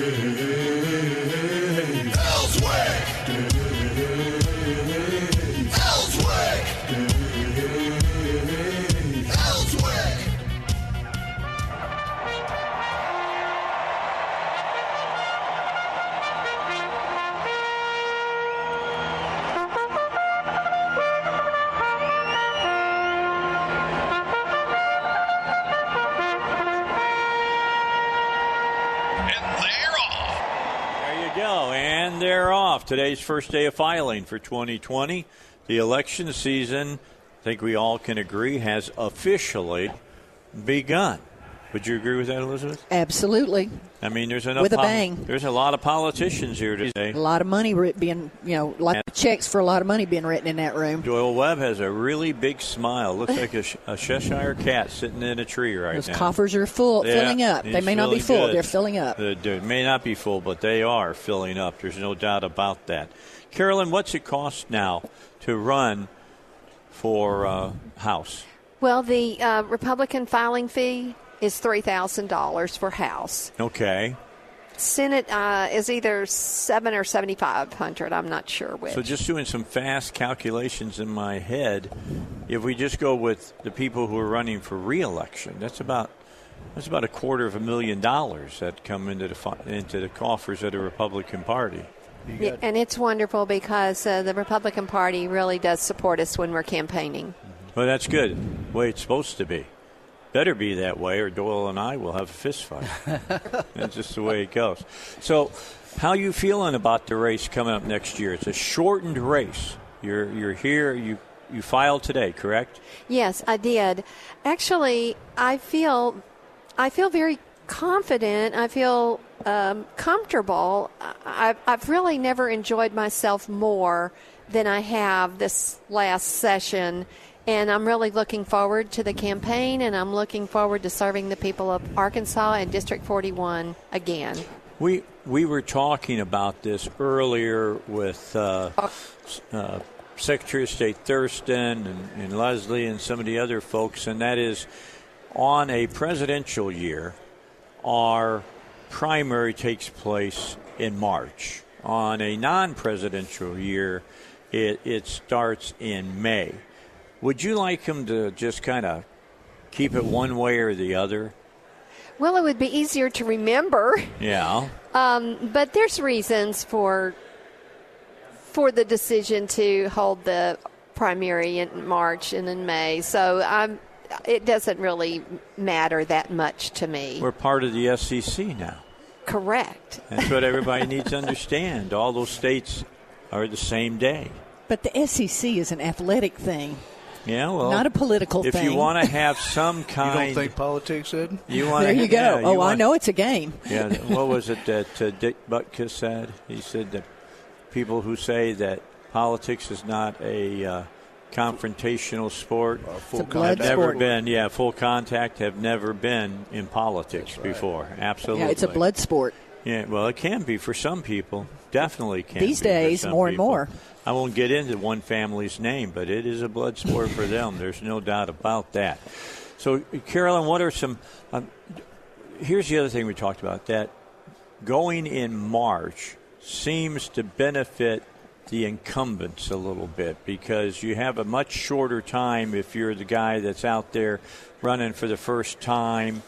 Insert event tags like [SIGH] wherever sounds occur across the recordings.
And Today's first day of filing for 2020. The election season, I think we all can agree, has officially begun. Would you agree with that, Elizabeth? Absolutely. I mean, there's enough. With a bang. There's a lot of politicians here today. A lot of money writ- being, you know, a lot of checks for a lot of money being written in that room. Doyle Webb has a really big smile. Looks like a, a Cheshire cat sitting in a tree right Those now. coffers are full, Yeah, filling up. They may not be full. good. They're filling up. They, they may not be full, but they are filling up. There's no doubt about that. Karilyn, what's it cost now to run for uh, House? Well, the uh, Republican filing fee is three thousand dollars for House. Okay. Senate uh, is either seven or seventy five hundred. I'm not sure which. So just doing some fast calculations in my head, if we just go with the people who are running for reelection, that's about that's about a quarter of a million dollars that come into the into the coffers of the Republican Party. Yeah, and it's wonderful because uh, the Republican Party really does support us when we're campaigning. Well, that's good. Way it's supposed to be. Better be that way, or Doyle and I will have a fist fight. [LAUGHS] that's just the way it goes. So, how you feeling about the race coming up next year? It's a shortened race. You're you're here. You you filed today, correct? Yes, I did. Actually, I feel I feel very confident. I feel um, comfortable. I, I've really never enjoyed myself more than I have this last session. And I'm really looking forward to the campaign, and I'm looking forward to serving the people of Arkansas and District 41 again. We we were talking about this earlier with uh, uh, Secretary of State Thurston and, and Leslie and some of the other folks, and that is on a presidential year, our primary takes place in March. On a non-presidential year, it, it starts in May. Would you like him to just kind of keep it one way or the other? Well, it would be easier to remember. Yeah. Um, but there's reasons for for the decision to hold the primary in March and in May. So I'm, it doesn't really matter that much to me. We're part of the SEC now. Correct. That's what everybody [LAUGHS] needs to understand. All those states are the same day. But the SEC is an athletic thing, Yeah, well, not a political if thing. If [LAUGHS] you want to have some kind, You kind, don't think politics, Ed? you want there you go. Yeah, oh, I want- know it's a game. [LAUGHS] Yeah, what was it that uh, Dick Butkus said? He said that people who say that politics is not a uh, confrontational sport full a blood have never been. Yeah, full contact have never been in politics before. Absolutely. Yeah, it's a blood sport. Yeah, well, it can be for some people. Definitely can. These days, more and people. more. I won't get into one family's name, but it is a blood sport for them. There's no doubt about that. So, Karilyn, what are some? Um, here's the other thing we talked about that going in March seems to benefit the incumbents a little bit because you have a much shorter time if you're the guy that's out there running for the first time.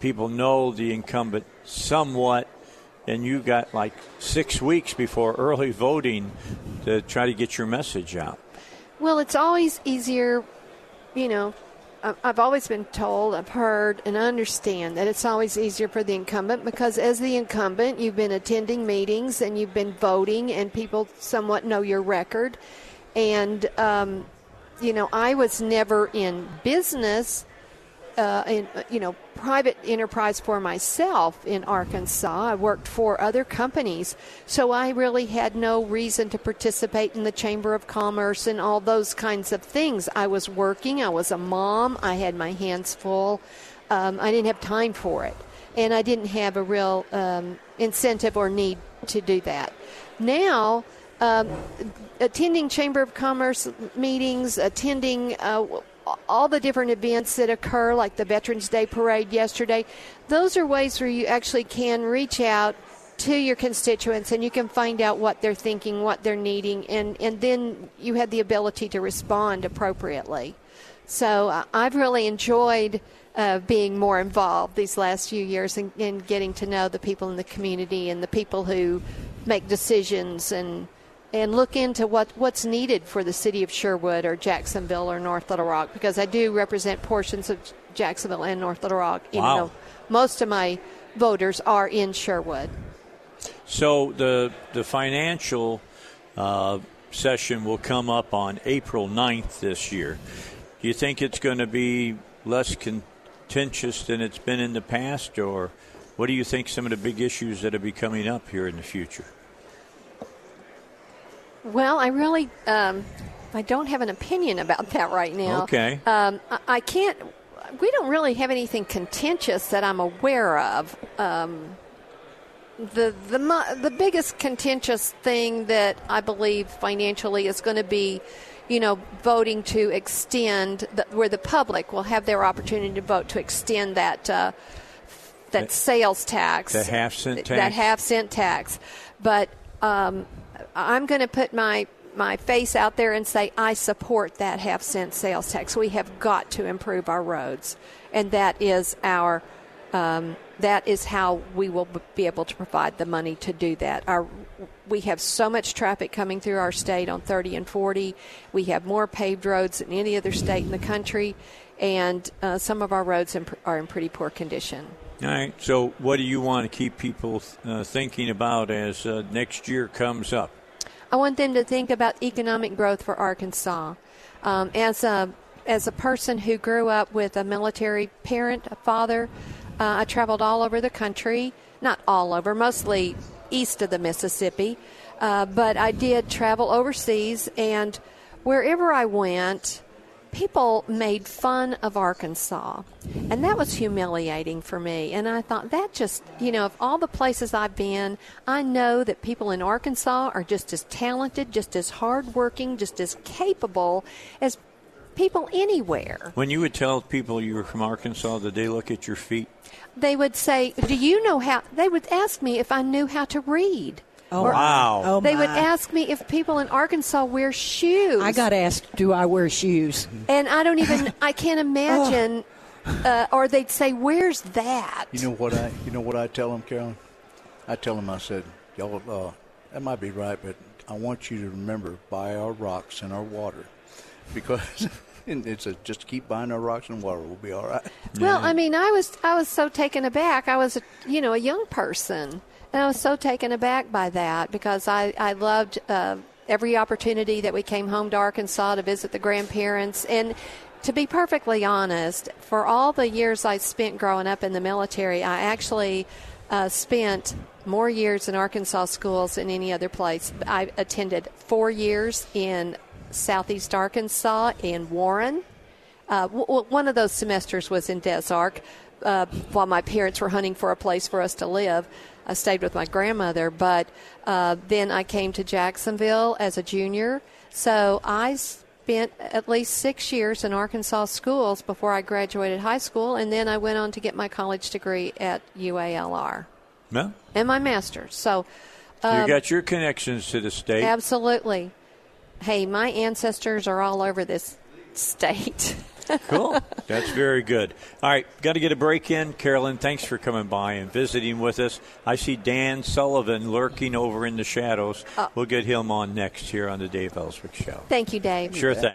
People know the incumbent somewhat, and you got like six weeks before early voting to try to get your message out. Well, it's always easier, you know. I've always been told, I've heard, and I understand that it's always easier for the incumbent because, as the incumbent, you've been attending meetings and you've been voting, and people somewhat know your record. And, um, you know, I was never in business uh, in uh, you know private enterprise for myself in Arkansas. I worked for other companies, so I really had no reason to participate in the Chamber of Commerce and all those kinds of things. I was working. I was a mom. I had my hands full. Um, I didn't have time for it, and I didn't have a real um, incentive or need to do that. Now. Um, attending Chamber of Commerce meetings, attending uh, all the different events that occur, like the Veterans Day parade yesterday, those are ways where you actually can reach out to your constituents and you can find out what they're thinking, what they're needing, and, and then you have the ability to respond appropriately. So uh, I've really enjoyed uh, being more involved these last few years and, and getting to know the people in the community and the people who make decisions and and look into what, what's needed for the city of Sherwood or Jacksonville or North Little Rock because I do represent portions of Jacksonville and North Little Rock, even Wow. though most of my voters are in Sherwood. So the the financial uh, session will come up on April 9th this year. Do you think it's going to be less contentious than it's been in the past, or what do you think some of the big issues that will be coming up here in the future? Well, I really, um, I don't have an opinion about that right now. Okay. Um, I, I can't. We don't really have anything contentious that I'm aware of. Um, the the the biggest contentious thing that I believe financially is going to be, you know, voting to extend the, where the public will have their opportunity to vote to extend that. Uh, that sales tax, The half cent tax, that half cent tax. But um, I'm going to put my my face out there and say I support that half cent sales tax. We have got to improve our roads, and that is our um, that is how we will be able to provide the money to do that. Our we have so much traffic coming through our state on 30 and 40. We have more paved roads than any other state in the country, and uh, some of our roads are in pretty poor condition. All right. So, what do you want to keep people uh, thinking about as uh, next year comes up? I want them to think about economic growth for Arkansas. Um, as a as a person who grew up with a military parent, a father, uh, I traveled all over the country. Not all over, mostly east of the Mississippi, uh, but I did travel overseas, and wherever I went, people made fun of Arkansas. And that was humiliating for me. And I thought that just, you know, of all the places I've been, I know that people in Arkansas are just as talented, just as hardworking, just as capable as people anywhere. When you would tell people you were from Arkansas, did they look at your feet? They would say, Do you know how? They would ask me if I knew how to read. Oh, Or- Wow. Oh, They would ask me if people in Arkansas wear shoes. I got asked, do I wear shoes? And I don't even, I can't imagine. [LAUGHS] Uh, or they'd say, "Where's that?" You know what I you know what I tell them, Karilyn? I tell them I said, y'all uh, that might be right, but I want you to remember buy our rocks and our water because [LAUGHS] and it's a, just keep buying our rocks and water. We'll be all right. Well, I mean, I was I was so taken aback. I was, a, you know, a young person, and I was so taken aback by that because I I loved uh, every opportunity that we came home to Arkansas to visit the grandparents and. To be perfectly honest, for all the years I spent growing up in the military, I actually uh, spent more years in Arkansas schools than any other place. I attended four years in Southeast Arkansas in Warren. Uh, w- one of those semesters was in Des Arc uh, while my parents were hunting for a place for us to live. I stayed with my grandmother, but uh, then I came to Jacksonville as a junior. So I spent at least six years in Arkansas schools before I graduated high school, and then I went on to get my college degree at UALR No. and my master's. So, you um, got your connections to the state. absolutely. Hey, my ancestors are all over this state. [LAUGHS] Cool. That's very good. All right, got to get a break in. Karilyn, thanks for coming by and visiting with us. I see Dan Sullivan lurking over in the shadows. Uh, we'll get him on next here on the Dave Elswick Show. Thank you, Dave. Sure thing.